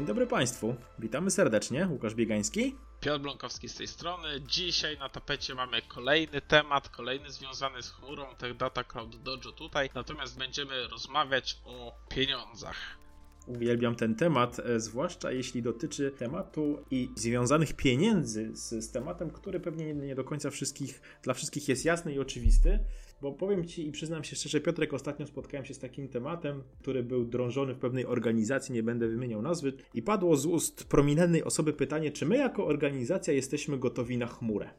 Dzień dobry Państwu. Witamy serdecznie. Łukasz Biegański. Piotr Bląkowski z tej strony. Dzisiaj na tapecie mamy kolejny temat, kolejny związany z chmurą Tech Data Cloud Dojo tutaj. Natomiast będziemy rozmawiać o pieniądzach. Uwielbiam ten temat, e, zwłaszcza jeśli dotyczy tematu i związanych pieniędzy z, z tematem, który pewnie nie, nie do końca wszystkich, dla wszystkich jest jasny i oczywisty. Bo powiem Ci i przyznam się szczerze, Piotrek, ostatnio spotkałem się z takim tematem, który był drążony w pewnej organizacji, nie będę wymieniał nazwy, i padło z ust prominentnej osoby pytanie, czy my jako organizacja jesteśmy gotowi na chmurę.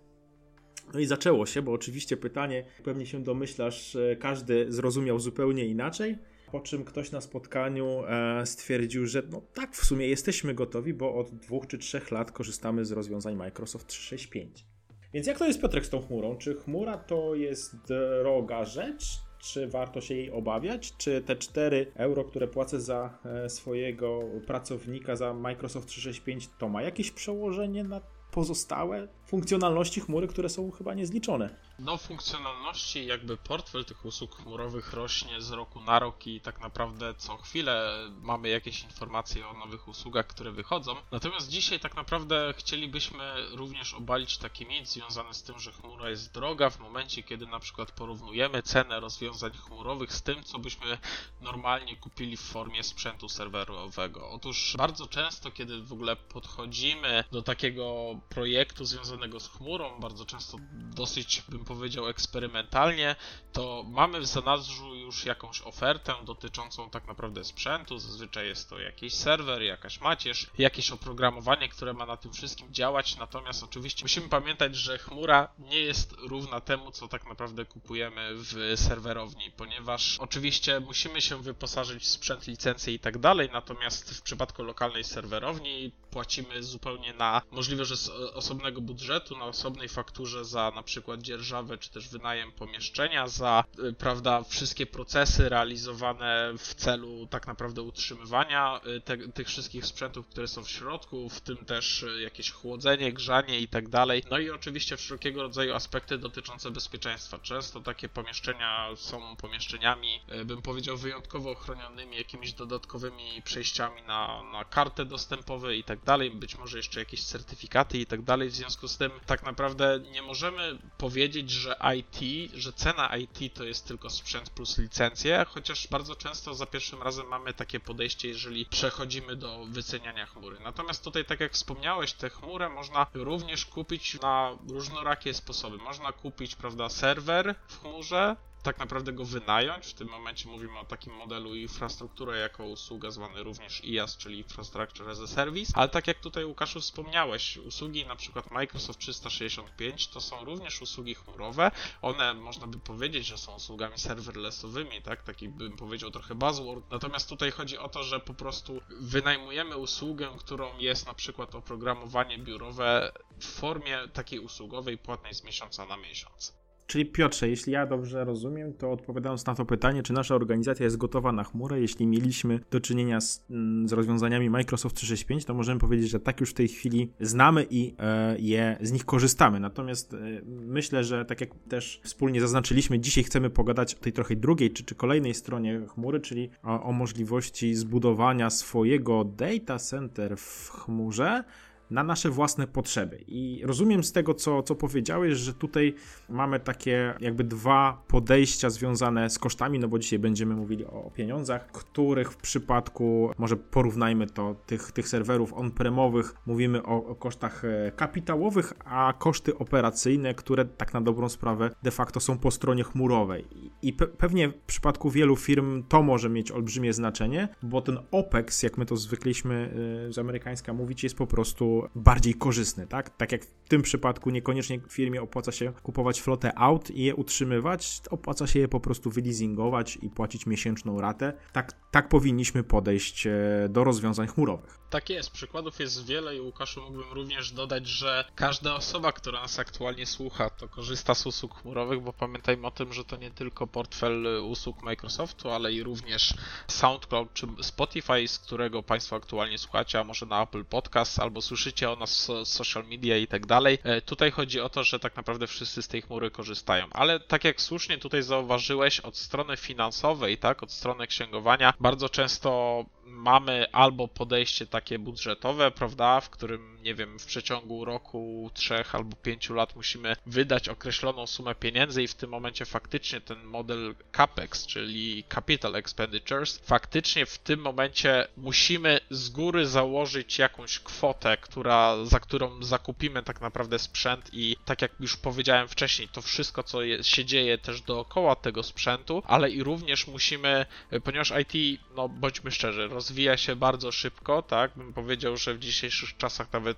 No i zaczęło się, bo oczywiście pytanie, pewnie się domyślasz, każdy zrozumiał zupełnie inaczej. Po czym ktoś na spotkaniu e, stwierdził, że no tak, w sumie jesteśmy gotowi, bo od dwóch czy trzech lat korzystamy z rozwiązań Microsoft 365. Więc jak to jest Piotrek z tą chmurą? Czy chmura to jest droga rzecz? Czy warto się jej obawiać? Czy te 4 euro, które płacę za e, swojego pracownika za Microsoft 365, to ma jakieś przełożenie na pozostałe funkcjonalności chmury, które są chyba niezliczone. No, funkcjonalności, jakby portfel tych usług chmurowych rośnie z roku na rok i tak naprawdę co chwilę mamy jakieś informacje o nowych usługach, które wychodzą. Natomiast dzisiaj tak naprawdę chcielibyśmy również obalić taki mit związany z tym, że chmura jest droga w momencie, kiedy na przykład porównujemy cenę rozwiązań chmurowych z tym, co byśmy normalnie kupili w formie sprzętu serwerowego. Otóż bardzo często, kiedy w ogóle podchodzimy do takiego projektu związanego z chmurą, bardzo często dosyć bym powiedział eksperymentalnie, to mamy w zanadrzu już jakąś ofertę dotyczącą tak naprawdę sprzętu. Zazwyczaj jest to jakiś serwer, jakaś macierz, jakieś oprogramowanie, które ma na tym wszystkim działać. Natomiast oczywiście musimy pamiętać, że chmura nie jest równa temu, co tak naprawdę kupujemy w serwerowni, ponieważ oczywiście musimy się wyposażyć w sprzęt, licencje i tak dalej, natomiast w przypadku lokalnej serwerowni płacimy zupełnie na możliwe, że z osobnego budżetu, na osobnej fakturze za na przykład dzierżawę czy też wynajem pomieszczenia, za y, prawda, wszystkie procesy realizowane w celu tak naprawdę utrzymywania y, te, tych wszystkich sprzętów, które są w środku, w tym też y, jakieś chłodzenie, grzanie i tak dalej. No i oczywiście wszelkiego rodzaju aspekty dotyczące bezpieczeństwa. Często takie pomieszczenia są pomieszczeniami, bym powiedział, wyjątkowo ochronionymi jakimiś dodatkowymi przejściami na, na kartę dostępowe i tak dalej, być może jeszcze jakieś certyfikaty i tak dalej. W związku z tym tak naprawdę nie możemy powiedzieć, że IT, że cena IT to jest tylko sprzęt plus licencje, chociaż bardzo często za pierwszym razem mamy takie podejście, jeżeli przechodzimy do wyceniania chmury. Natomiast tutaj, tak jak wspomniałeś, tę chmurę można również kupić na różnorakie sposoby. Można kupić, prawda, serwer w chmurze, tak naprawdę go wynająć. W tym momencie mówimy o takim modelu infrastrukturę jako usługę zwany również IaaS, czyli Infrastructure as a Service. Ale tak jak tutaj Łukaszu wspomniałeś, usługi na przykład Microsoft 365 to są również usługi chmurowe. One można by powiedzieć, że są usługami serverlessowymi, tak? Taki bym powiedział trochę buzzword. Natomiast tutaj chodzi o to, że po prostu wynajmujemy usługę, którą jest na przykład oprogramowanie biurowe w formie takiej usługowej płatnej z miesiąca na miesiąc. Czyli Piotrze, jeśli ja dobrze rozumiem, to odpowiadając na to pytanie, czy nasza organizacja jest gotowa na chmurę, jeśli mieliśmy do czynienia z, mm, z rozwiązaniami Microsoft 365, to możemy powiedzieć, że tak już w tej chwili znamy i e, je z nich korzystamy. Natomiast e, myślę, że tak jak też wspólnie zaznaczyliśmy, dzisiaj chcemy pogadać o tej trochę drugiej czy, czy kolejnej stronie chmury, czyli o, o możliwości zbudowania swojego data center w chmurze na nasze własne potrzeby. I rozumiem z tego, co, co powiedziałeś, że tutaj mamy takie jakby dwa podejścia związane z kosztami, no bo dzisiaj będziemy mówili o pieniądzach, których w przypadku, może porównajmy to, tych, tych serwerów on-premowych, mówimy o, o kosztach e, kapitałowych, a koszty operacyjne, które tak na dobrą sprawę de facto są po stronie chmurowej. I pe pewnie w przypadku wielu firm to może mieć olbrzymie znaczenie, bo ten OPEX, jak my to zwykliśmy z amerykańska mówić, jest po prostu bardziej korzystny, tak? Tak jak w tym przypadku niekoniecznie firmie opłaca się kupować flotę aut i je utrzymywać, opłaca się je po prostu wyleasingować i płacić miesięczną ratę. Tak, tak powinniśmy podejść e, do rozwiązań chmurowych. Tak jest, przykładów jest wiele i Łukaszu mógłbym również dodać, że każda osoba, która nas aktualnie słucha, to korzysta z usług chmurowych, bo pamiętajmy o tym, że to nie tylko portfel usług Microsoftu, ale i również SoundCloud czy Spotify, z którego Państwo aktualnie słuchacie, a może na Apple Podcast, albo słyszycie o nas social media i tak dalej. E, tutaj chodzi o to, że tak naprawdę wszyscy z tej chmury korzystają. Ale tak jak słusznie tutaj zauważyłeś, od strony finansowej, tak, od strony księgowania, bardzo często mamy albo podejście takie budżetowe, prawda, w którym, nie wiem, w przeciągu roku, trzech albo pięciu lat musimy wydać określoną sumę pieniędzy i w tym momencie faktycznie ten model CAPEX, czyli Capital Expenditures, faktycznie w tym momencie musimy z góry założyć jakąś kwotę, która, za którą zakupimy tak naprawdę sprzęt i tak jak już powiedziałem wcześniej, to wszystko, co je, się dzieje też dookoła tego sprzętu, ale i również musimy, ponieważ IT, no bądźmy szczerzy, rozwija się bardzo szybko, tak, bym powiedział, że w dzisiejszych czasach nawet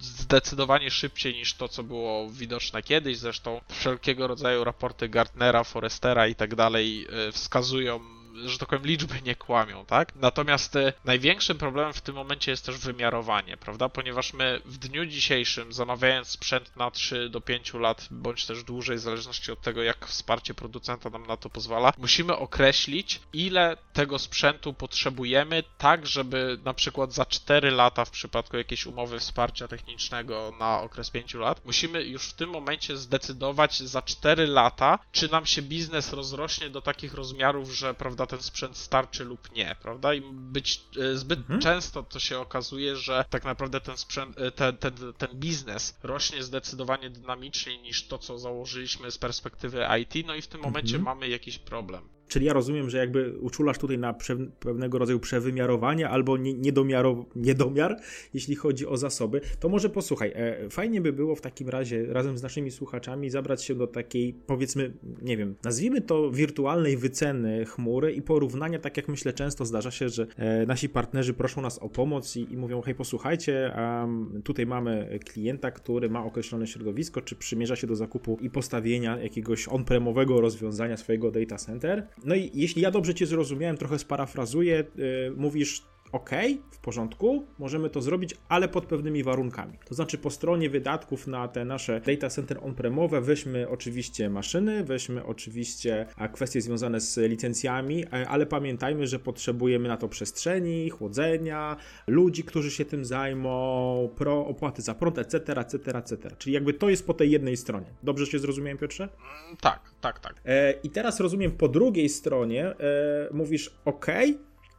zdecydowanie szybciej niż to, co było widoczne kiedyś, zresztą wszelkiego rodzaju raporty Gartnera, Forestera i tak dalej e, wskazują że tak powiem, liczby nie kłamią, tak? Natomiast e, największym problemem w tym momencie jest też wymiarowanie, prawda? Ponieważ my w dniu dzisiejszym, zamawiając sprzęt na 3 do 5 lat, bądź też dłużej, w zależności od tego, jak wsparcie producenta nam na to pozwala, musimy określić, ile tego sprzętu potrzebujemy, tak, żeby na przykład za 4 lata, w przypadku jakiejś umowy wsparcia technicznego na okres 5 lat, musimy już w tym momencie zdecydować za 4 lata, czy nam się biznes rozrośnie do takich rozmiarów, że, prawda, ten sprzęt starczy lub nie, prawda? I być e, zbyt mhm. często to się okazuje, że tak naprawdę ten sprzęt, e, ten, ten, ten biznes rośnie zdecydowanie dynamiczniej niż to, co założyliśmy z perspektywy IT, no i w tym momencie mhm. mamy jakiś problem. Czyli ja rozumiem, że jakby uczulasz tutaj na pewnego rodzaju przewymiarowanie albo nie, niedomiar, jeśli chodzi o zasoby. To może posłuchaj, e, fajnie by było w takim razie razem z naszymi słuchaczami zabrać się do takiej, powiedzmy, nie wiem, nazwijmy to wirtualnej wyceny chmury i porównania, tak jak myślę często zdarza się, że e, nasi partnerzy proszą nas o pomoc i, i mówią, hej, posłuchajcie, tutaj mamy klienta, który ma określone środowisko, czy przymierza się do zakupu i postawienia jakiegoś on-premowego rozwiązania swojego data center no i jeśli ja dobrze Cię zrozumiałem, trochę sparafrazuję, yy, mówisz OK, w porządku, możemy to zrobić, ale pod pewnymi warunkami. To znaczy po stronie wydatków na te nasze data center on-premowe weźmy oczywiście maszyny, weźmy oczywiście kwestie związane z licencjami, e, ale pamiętajmy, że potrzebujemy na to przestrzeni, chłodzenia, ludzi, którzy się tym zajmą, pro, opłaty za prąd, etc., etc., etc. Czyli jakby to jest po tej jednej stronie. Dobrze się zrozumiałem, Piotrze? Mm, tak, tak, tak. E, I teraz rozumiem po drugiej stronie, e, mówisz OK,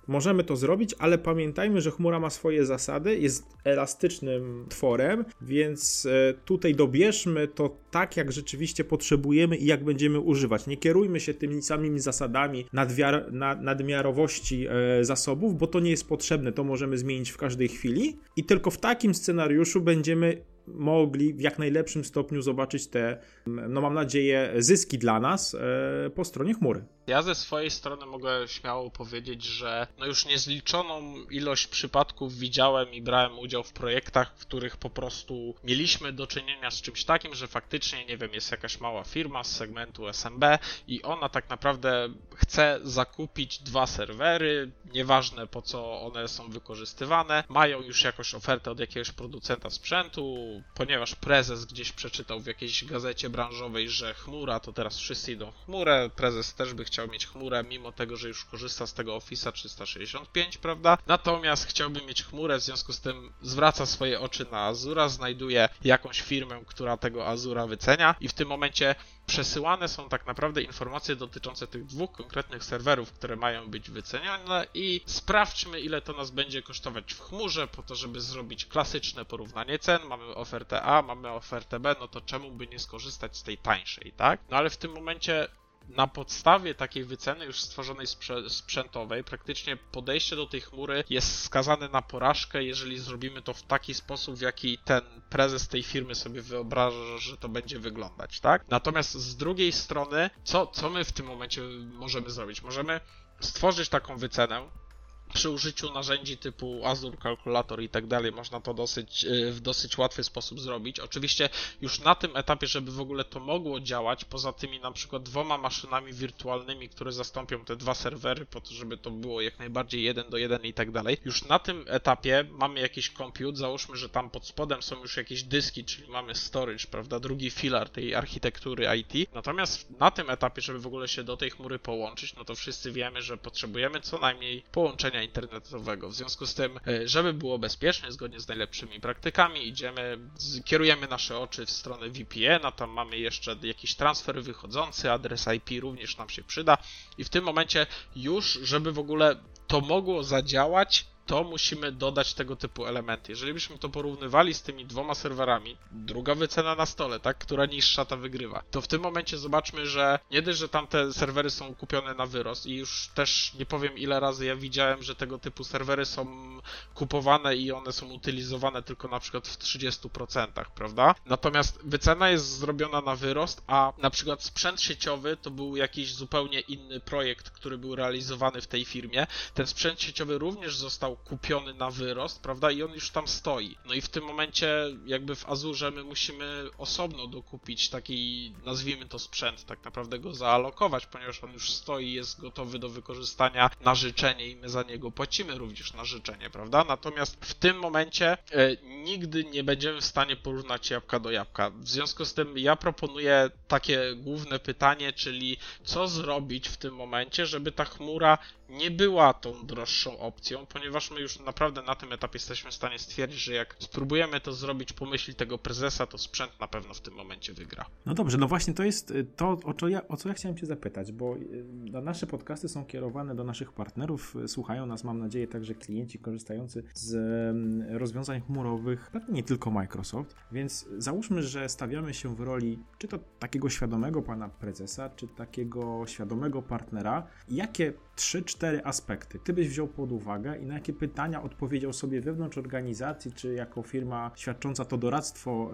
Możemy to zrobić, ale pamiętajmy, że chmura ma swoje zasady, jest elastycznym tworem, więc e, tutaj dobierzmy to tak, jak rzeczywiście potrzebujemy i jak będziemy używać. Nie kierujmy się tymi samymi zasadami nadwiar, nad, nadmiarowości e, zasobów, bo to nie jest potrzebne, to możemy zmienić w każdej chwili i tylko w takim scenariuszu będziemy mogli w jak najlepszym stopniu zobaczyć te, no mam nadzieję, zyski dla nas e, po stronie chmury. Ja ze swojej strony mogę śmiało powiedzieć, że no już niezliczoną ilość przypadków widziałem i brałem udział w projektach, w których po prostu mieliśmy do czynienia z czymś takim, że faktycznie, nie wiem, jest jakaś mała firma z segmentu SMB i ona tak naprawdę chce zakupić dwa serwery, nieważne po co one są wykorzystywane, mają już jakąś ofertę od jakiegoś producenta sprzętu, ponieważ prezes gdzieś przeczytał w jakiejś gazecie branżowej, że chmura, to teraz wszyscy idą w chmurę, prezes też by chciał mieć chmurę, mimo tego, że już korzysta z tego Office'a 365, prawda? Natomiast chciałby mieć chmurę, w związku z tym zwraca swoje oczy na Azura, znajduje jakąś firmę, która tego Azura wycenia i w tym momencie przesyłane są tak naprawdę informacje dotyczące tych dwóch konkretnych serwerów, które mają być wycenione i sprawdźmy ile to nas będzie kosztować w chmurze po to, żeby zrobić klasyczne porównanie cen. Mamy ofertę A, mamy ofertę B, no to czemu by nie skorzystać z tej tańszej, tak? No ale w tym momencie na podstawie takiej wyceny już stworzonej sprzętowej, praktycznie podejście do tej chmury jest skazane na porażkę, jeżeli zrobimy to w taki sposób, w jaki ten prezes tej firmy sobie wyobraża, że to będzie wyglądać, tak? Natomiast z drugiej strony, co, co my w tym momencie możemy zrobić? Możemy stworzyć taką wycenę, przy użyciu narzędzi typu Azure Calculator i tak dalej można to dosyć, y, w dosyć łatwy sposób zrobić. Oczywiście już na tym etapie, żeby w ogóle to mogło działać, poza tymi na przykład dwoma maszynami wirtualnymi, które zastąpią te dwa serwery, po to, żeby to było jak najbardziej jeden do jeden i tak dalej. Już na tym etapie mamy jakiś compute, załóżmy, że tam pod spodem są już jakieś dyski, czyli mamy storage, prawda, drugi filar tej architektury IT. Natomiast na tym etapie, żeby w ogóle się do tej chmury połączyć, no to wszyscy wiemy, że potrzebujemy co najmniej połączenia internetowego. W związku z tym, e, żeby było bezpiecznie, zgodnie z najlepszymi praktykami, idziemy, kierujemy nasze oczy w stronę VPN, a tam mamy jeszcze jakiś transfer wychodzący, adres IP również nam się przyda i w tym momencie już, żeby w ogóle to mogło zadziałać to musimy dodać tego typu elementy. Jeżeli byśmy to porównywali z tymi dwoma serwerami, druga wycena na stole, tak, która niższa ta wygrywa, to w tym momencie zobaczmy, że nie dość, że tamte serwery są kupione na wyrost i już też nie powiem ile razy ja widziałem, że tego typu serwery są kupowane i one są utylizowane tylko na przykład w 30%, prawda? Natomiast wycena jest zrobiona na wyrost, a na przykład sprzęt sieciowy to był jakiś zupełnie inny projekt, który był realizowany w tej firmie. Ten sprzęt sieciowy również został kupiony na wyrost, prawda? I on już tam stoi. No i w tym momencie, jakby w Azurze, my musimy osobno dokupić taki, nazwijmy to sprzęt, tak naprawdę go zaalokować, ponieważ on już stoi, jest gotowy do wykorzystania na życzenie i my za niego płacimy również na życzenie, prawda? Natomiast w tym momencie e, nigdy nie będziemy w stanie porównać jabłka do jabłka. W związku z tym ja proponuję takie główne pytanie, czyli co zrobić w tym momencie, żeby ta chmura nie była tą droższą opcją, ponieważ my już naprawdę na tym etapie jesteśmy w stanie stwierdzić, że jak spróbujemy to zrobić po myśli tego prezesa, to sprzęt na pewno w tym momencie wygra. No dobrze, no właśnie to jest y, to, o co ja, o co ja chciałem Cię zapytać, bo y, no, nasze podcasty są kierowane do naszych partnerów, y, słuchają nas, mam nadzieję, także klienci korzystający z mm, rozwiązań chmurowych, nie tylko Microsoft, więc załóżmy, że stawiamy się w roli czy to takiego świadomego pana prezesa, czy takiego świadomego partnera. Jakie 3-4 aspekty ty byś wziął pod uwagę i na jakie pytania odpowiedział sobie wewnątrz organizacji, czy jako firma świadcząca to doradztwo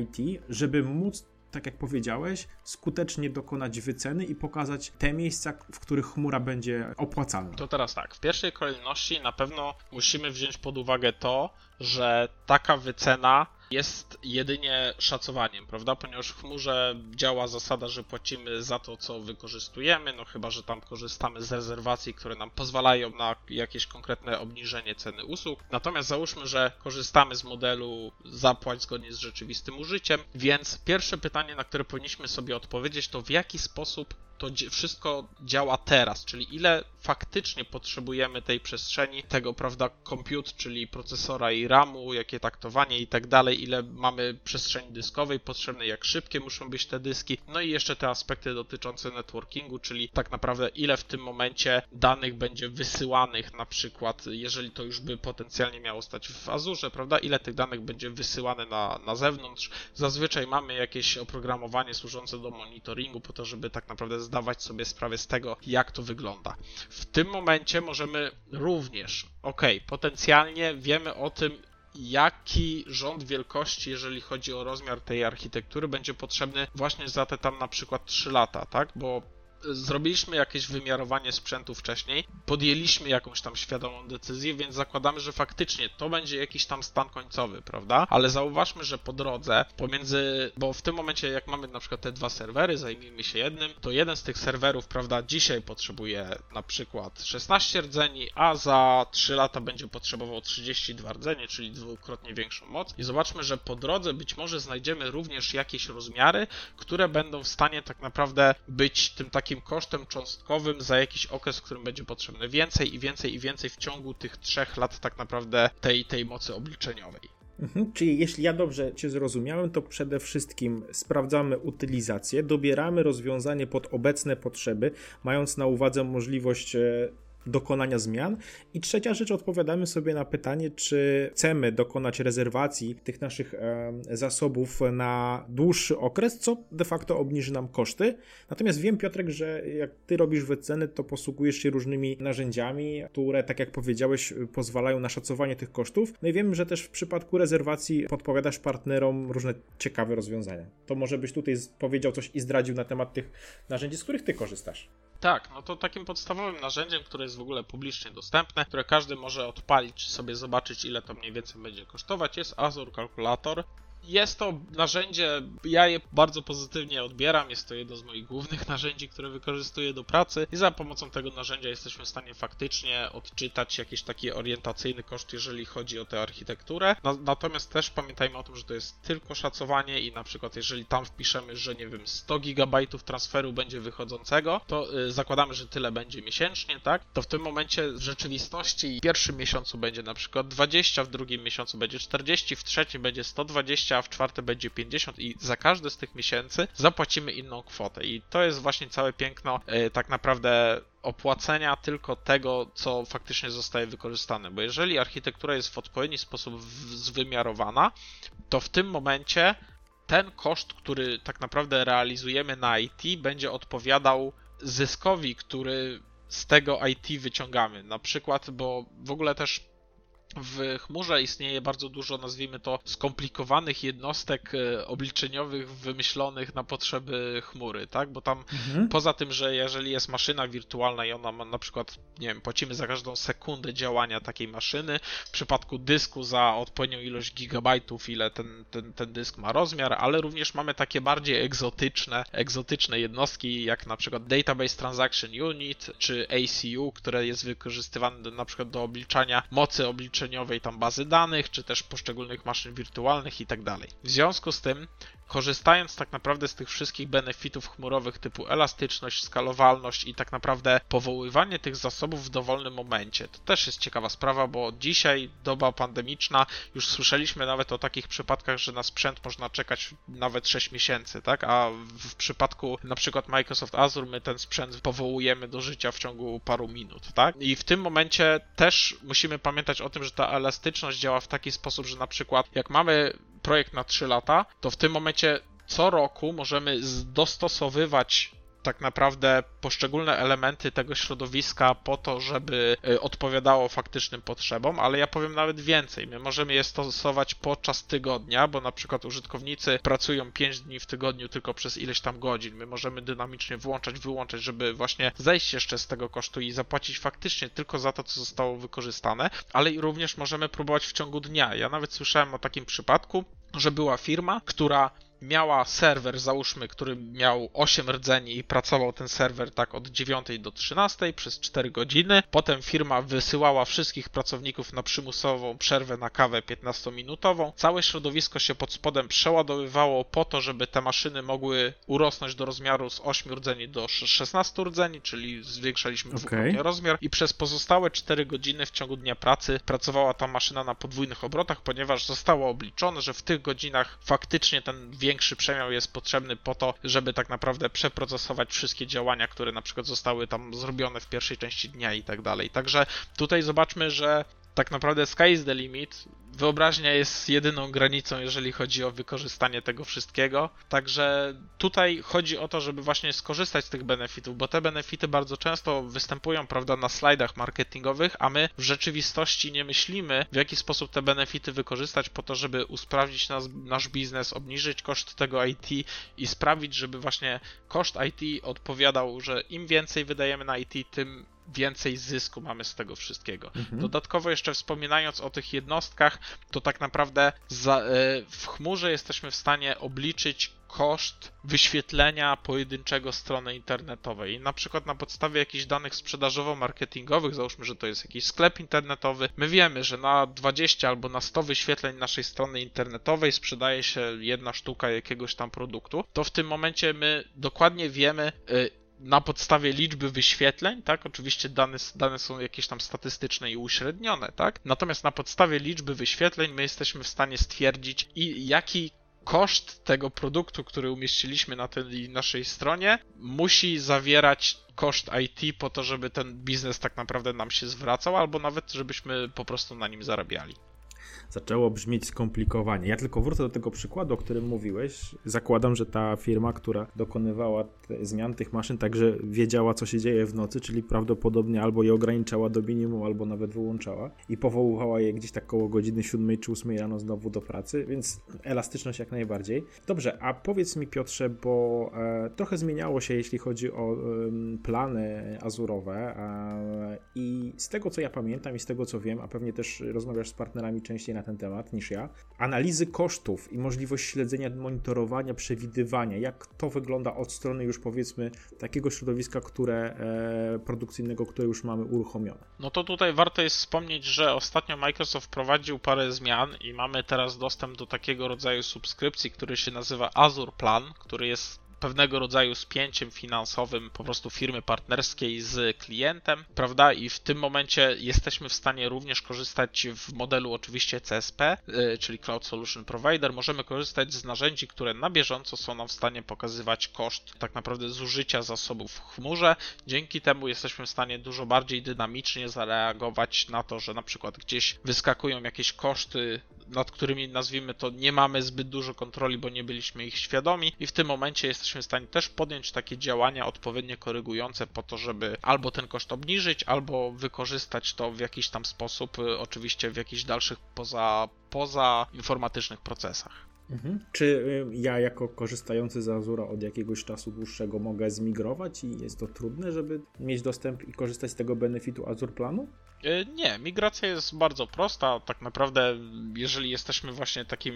IT, żeby móc tak jak powiedziałeś, skutecznie dokonać wyceny i pokazać te miejsca, w których chmura będzie opłacalna. To teraz tak, w pierwszej kolejności na pewno musimy wziąć pod uwagę to, że taka wycena jest jedynie szacowaniem, prawda? Ponieważ w chmurze działa zasada, że płacimy za to, co wykorzystujemy, no chyba, że tam korzystamy z rezerwacji, które nam pozwalają na jakieś konkretne obniżenie ceny usług. Natomiast załóżmy, że korzystamy z modelu zapłać zgodnie z rzeczywistym użyciem, więc pierwsze pytanie, na które powinniśmy sobie odpowiedzieć, to w jaki sposób to wszystko działa teraz, czyli ile faktycznie potrzebujemy tej przestrzeni, tego, prawda, compute, czyli procesora i RAMu, jakie taktowanie i tak dalej, ile mamy przestrzeni dyskowej potrzebnej, jak szybkie muszą być te dyski, no i jeszcze te aspekty dotyczące networkingu, czyli tak naprawdę ile w tym momencie danych będzie wysyłanych, na przykład, jeżeli to już by potencjalnie miało stać w Azurze, prawda, ile tych danych będzie wysyłane na, na zewnątrz. Zazwyczaj mamy jakieś oprogramowanie służące do monitoringu po to, żeby tak naprawdę zdawać sobie sprawę z tego, jak to wygląda. W tym momencie możemy również, ok, potencjalnie wiemy o tym, jaki rząd wielkości, jeżeli chodzi o rozmiar tej architektury, będzie potrzebny właśnie za te tam na przykład 3 lata, tak? Bo zrobiliśmy jakieś wymiarowanie sprzętu wcześniej, podjęliśmy jakąś tam świadomą decyzję, więc zakładamy, że faktycznie to będzie jakiś tam stan końcowy, prawda? Ale zauważmy, że po drodze pomiędzy, bo w tym momencie jak mamy na przykład te dwa serwery, zajmijmy się jednym, to jeden z tych serwerów, prawda, dzisiaj potrzebuje na przykład 16 rdzeni, a za 3 lata będzie potrzebował 32 rdzenie, czyli dwukrotnie większą moc. I zobaczmy, że po drodze być może znajdziemy również jakieś rozmiary, które będą w stanie tak naprawdę być tym takim takim kosztem cząstkowym za jakiś okres, w którym będzie potrzebne więcej i więcej i więcej w ciągu tych trzech lat tak naprawdę tej, tej mocy obliczeniowej. Mhm, czyli jeśli ja dobrze Cię zrozumiałem, to przede wszystkim sprawdzamy utylizację, dobieramy rozwiązanie pod obecne potrzeby, mając na uwadze możliwość e, dokonania zmian. I trzecia rzecz, odpowiadamy sobie na pytanie, czy chcemy dokonać rezerwacji tych naszych zasobów na dłuższy okres, co de facto obniży nam koszty. Natomiast wiem, Piotrek, że jak ty robisz wyceny, to posługujesz się różnymi narzędziami, które, tak jak powiedziałeś, pozwalają na szacowanie tych kosztów. No i wiem, że też w przypadku rezerwacji podpowiadasz partnerom różne ciekawe rozwiązania. To może byś tutaj powiedział coś i zdradził na temat tych narzędzi, z których ty korzystasz. Tak, no to takim podstawowym narzędziem, które jest w ogóle publicznie dostępne, które każdy może odpalić, sobie zobaczyć, ile to mniej więcej będzie kosztować, jest Azure Calculator. Jest to narzędzie, ja je bardzo pozytywnie odbieram, jest to jedno z moich głównych narzędzi, które wykorzystuję do pracy i za pomocą tego narzędzia jesteśmy w stanie faktycznie odczytać jakiś taki orientacyjny koszt, jeżeli chodzi o tę architekturę. Natomiast też pamiętajmy o tym, że to jest tylko szacowanie i na przykład jeżeli tam wpiszemy, że nie wiem, 100 GB transferu będzie wychodzącego, to yy, zakładamy, że tyle będzie miesięcznie, tak? To w tym momencie w rzeczywistości w pierwszym miesiącu będzie na przykład 20, w drugim miesiącu będzie 40, w trzecim będzie 120, a w czwarte będzie 50 i za każdy z tych miesięcy zapłacimy inną kwotę. I to jest właśnie całe piękno yy, tak naprawdę opłacenia tylko tego, co faktycznie zostaje wykorzystane. Bo jeżeli architektura jest w odpowiedni sposób zwymiarowana, to w tym momencie ten koszt, który tak naprawdę realizujemy na IT, będzie odpowiadał zyskowi, który z tego IT wyciągamy. Na przykład, bo w ogóle też w chmurze istnieje bardzo dużo, nazwijmy to, skomplikowanych jednostek e, obliczeniowych wymyślonych na potrzeby chmury, tak? Bo tam mhm. poza tym, że jeżeli jest maszyna wirtualna i ona ma na przykład, nie wiem, płacimy za każdą sekundę działania takiej maszyny, w przypadku dysku za odpowiednią ilość gigabajtów, ile ten, ten, ten dysk ma rozmiar, ale również mamy takie bardziej egzotyczne, egzotyczne jednostki, jak na przykład Database Transaction Unit, czy ACU, które jest wykorzystywane do, na przykład do obliczania mocy obliczenia obliczeniowej tam bazy danych, czy też poszczególnych maszyn wirtualnych i tak. W związku z tym korzystając tak naprawdę z tych wszystkich benefitów chmurowych typu elastyczność, skalowalność i tak naprawdę powoływanie tych zasobów w dowolnym momencie. To też jest ciekawa sprawa, bo dzisiaj doba pandemiczna, już słyszeliśmy nawet o takich przypadkach, że na sprzęt można czekać nawet 6 miesięcy, tak? A w przypadku na przykład Microsoft Azure my ten sprzęt powołujemy do życia w ciągu paru minut, tak? I w tym momencie też musimy pamiętać o tym, że ta elastyczność działa w taki sposób, że na przykład jak mamy projekt na 3 lata, to w tym momencie co roku możemy dostosowywać tak naprawdę poszczególne elementy tego środowiska po to, żeby y, odpowiadało faktycznym potrzebom, ale ja powiem nawet więcej. My możemy je stosować podczas tygodnia, bo na przykład użytkownicy pracują 5 dni w tygodniu tylko przez ileś tam godzin. My możemy dynamicznie włączać, wyłączać, żeby właśnie zejść jeszcze z tego kosztu i zapłacić faktycznie tylko za to, co zostało wykorzystane, ale również możemy próbować w ciągu dnia. Ja nawet słyszałem o takim przypadku, że była firma, która miała serwer, załóżmy, który miał 8 rdzeni i pracował ten serwer tak od 9 do 13 przez 4 godziny. Potem firma wysyłała wszystkich pracowników na przymusową przerwę na kawę 15-minutową. Całe środowisko się pod spodem przeładowywało po to, żeby te maszyny mogły urosnąć do rozmiaru z 8 rdzeni do 16 rdzeni, czyli zwiększaliśmy dwukrotnie okay. rozmiar i przez pozostałe 4 godziny w ciągu dnia pracy pracowała ta maszyna na podwójnych obrotach, ponieważ zostało obliczone, że w tych godzinach faktycznie ten większy przemiał jest potrzebny po to, żeby tak naprawdę przeprocesować wszystkie działania, które na przykład zostały tam zrobione w pierwszej części dnia i tak dalej. Także tutaj zobaczmy, że tak naprawdę sky is the limit. Wyobraźnia jest jedyną granicą, jeżeli chodzi o wykorzystanie tego wszystkiego. Także tutaj chodzi o to, żeby właśnie skorzystać z tych benefitów, bo te benefity bardzo często występują, prawda, na slajdach marketingowych, a my w rzeczywistości nie myślimy, w jaki sposób te benefity wykorzystać po to, żeby usprawnić nas, nasz biznes, obniżyć koszt tego IT i sprawić, żeby właśnie koszt IT odpowiadał, że im więcej wydajemy na IT, tym więcej zysku mamy z tego wszystkiego. Mhm. Dodatkowo jeszcze wspominając o tych jednostkach, to tak naprawdę za, e, w chmurze jesteśmy w stanie obliczyć koszt wyświetlenia pojedynczego strony internetowej. I na przykład na podstawie jakichś danych sprzedażowo-marketingowych, załóżmy, że to jest jakiś sklep internetowy, my wiemy, że na 20 albo na 100 wyświetleń naszej strony internetowej sprzedaje się jedna sztuka jakiegoś tam produktu, to w tym momencie my dokładnie wiemy, y, na podstawie liczby wyświetleń, tak? Oczywiście dane, dane są jakieś tam statystyczne i uśrednione, tak? Natomiast na podstawie liczby wyświetleń my jesteśmy w stanie stwierdzić i jaki koszt tego produktu, który umieściliśmy na tej naszej stronie, musi zawierać koszt IT po to, żeby ten biznes tak naprawdę nam się zwracał, albo nawet żebyśmy po prostu na nim zarabiali zaczęło brzmieć skomplikowanie. Ja tylko wrócę do tego przykładu, o którym mówiłeś. Zakładam, że ta firma, która dokonywała zmian tych maszyn, także wiedziała, co się dzieje w nocy, czyli prawdopodobnie albo je ograniczała do minimum, albo nawet wyłączała i powoływała je gdzieś tak koło godziny 7 czy 8 rano znowu do pracy, więc elastyczność jak najbardziej. Dobrze, a powiedz mi Piotrze, bo e, trochę zmieniało się, jeśli chodzi o e, plany azurowe e, i z tego, co ja pamiętam i z tego, co wiem, a pewnie też rozmawiasz z partnerami częściej na ten temat niż ja. Analizy kosztów i możliwość śledzenia, monitorowania, przewidywania, jak to wygląda od strony już powiedzmy takiego środowiska, które e, produkcyjnego, które już mamy uruchomione. No to tutaj warto jest wspomnieć, że ostatnio Microsoft wprowadził parę zmian i mamy teraz dostęp do takiego rodzaju subskrypcji, który się nazywa Azure Plan, który jest pewnego rodzaju spięciem finansowym po prostu firmy partnerskiej z klientem, prawda? I w tym momencie jesteśmy w stanie również korzystać w modelu oczywiście CSP, y, czyli Cloud Solution Provider. Możemy korzystać z narzędzi, które na bieżąco są nam w stanie pokazywać koszt tak naprawdę zużycia zasobów w chmurze. Dzięki temu jesteśmy w stanie dużo bardziej dynamicznie zareagować na to, że na przykład gdzieś wyskakują jakieś koszty nad którymi nazwijmy to nie mamy zbyt dużo kontroli, bo nie byliśmy ich świadomi i w tym momencie jesteśmy w stanie też podjąć takie działania odpowiednio korygujące po to, żeby albo ten koszt obniżyć, albo wykorzystać to w jakiś tam sposób, y, oczywiście w jakichś dalszych poza, poza informatycznych procesach. Mhm. Czy y, ja jako korzystający z Azura od jakiegoś czasu dłuższego mogę zmigrować i jest to trudne, żeby mieć dostęp i korzystać z tego benefitu Azure Planu? E, nie, migracja jest bardzo prosta. Tak naprawdę, jeżeli jesteśmy właśnie takim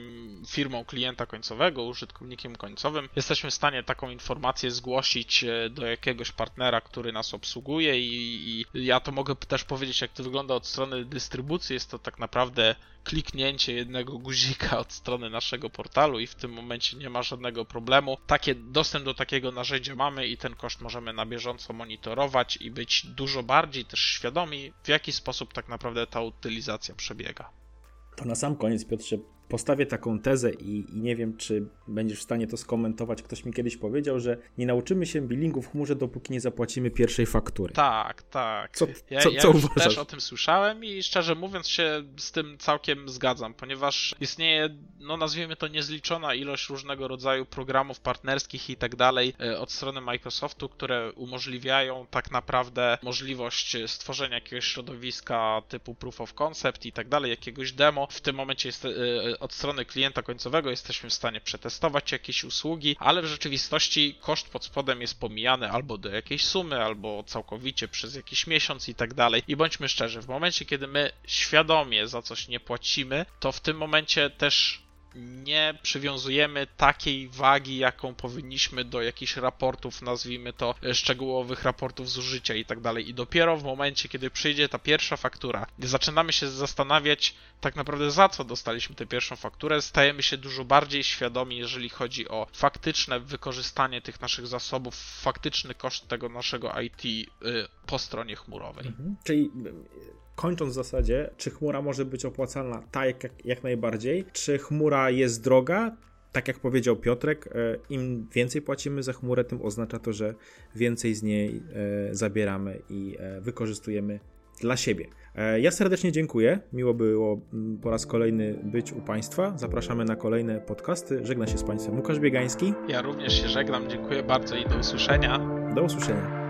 firmą klienta końcowego, użytkownikiem końcowym, jesteśmy w stanie taką informację zgłosić e, do jakiegoś partnera, który nas obsługuje i, i ja to mogę też powiedzieć, jak to wygląda od strony dystrybucji. Jest to tak naprawdę kliknięcie jednego guzika od strony naszego portalu i w tym momencie nie ma żadnego problemu. Takie, dostęp do takiego narzędzia mamy i ten koszt możemy na bieżąco monitorować i być dużo bardziej też świadomi, w jaki sposób tak naprawdę ta utylizacja przebiega. To na sam koniec, Piotrze, postawię taką tezę i, i, nie wiem, czy będziesz w stanie to skomentować. Ktoś mi kiedyś powiedział, że nie nauczymy się billingu w chmurze, dopóki nie zapłacimy pierwszej faktury. Tak, tak. Co, ja, co, ja już też o tym słyszałem i szczerze mówiąc się z tym całkiem zgadzam, ponieważ istnieje, no nazwijmy to niezliczona ilość różnego rodzaju programów partnerskich i tak dalej e, od strony Microsoftu, które umożliwiają tak naprawdę możliwość stworzenia jakiegoś środowiska typu proof of concept i tak dalej, jakiegoś demo. W tym momencie jest e, od strony klienta końcowego jesteśmy w stanie przetestować jakieś usługi, ale w rzeczywistości koszt pod spodem jest pomijany albo do jakiejś sumy, albo całkowicie przez jakiś miesiąc i tak dalej. I bądźmy szczerzy, w momencie, kiedy my świadomie za coś nie płacimy, to w tym momencie też nie przywiązujemy takiej wagi, jaką powinniśmy do jakichś raportów, nazwijmy to szczegółowych raportów zużycia i tak dalej. I dopiero w momencie, kiedy przyjdzie ta pierwsza faktura, zaczynamy się zastanawiać tak naprawdę za co dostaliśmy tę pierwszą fakturę, stajemy się dużo bardziej świadomi, jeżeli chodzi o faktyczne wykorzystanie tych naszych zasobów, faktyczny koszt tego naszego IT y, po stronie chmurowej. Mhm. Czyli kończąc w zasadzie, czy chmura może być opłacalna? Tak, jak, jak najbardziej. Czy chmura jest droga? Tak jak powiedział Piotrek, e, im więcej płacimy za chmurę, tym oznacza to, że więcej z niej e, zabieramy i e, wykorzystujemy dla siebie. Ja serdecznie dziękuję. Miło było mm, po raz kolejny być u Państwa. Zapraszamy na kolejne podcasty. Żegna się z Państwem Łukasz Biegański. Ja również się żegnam. Dziękuję bardzo i do usłyszenia. Do usłyszenia.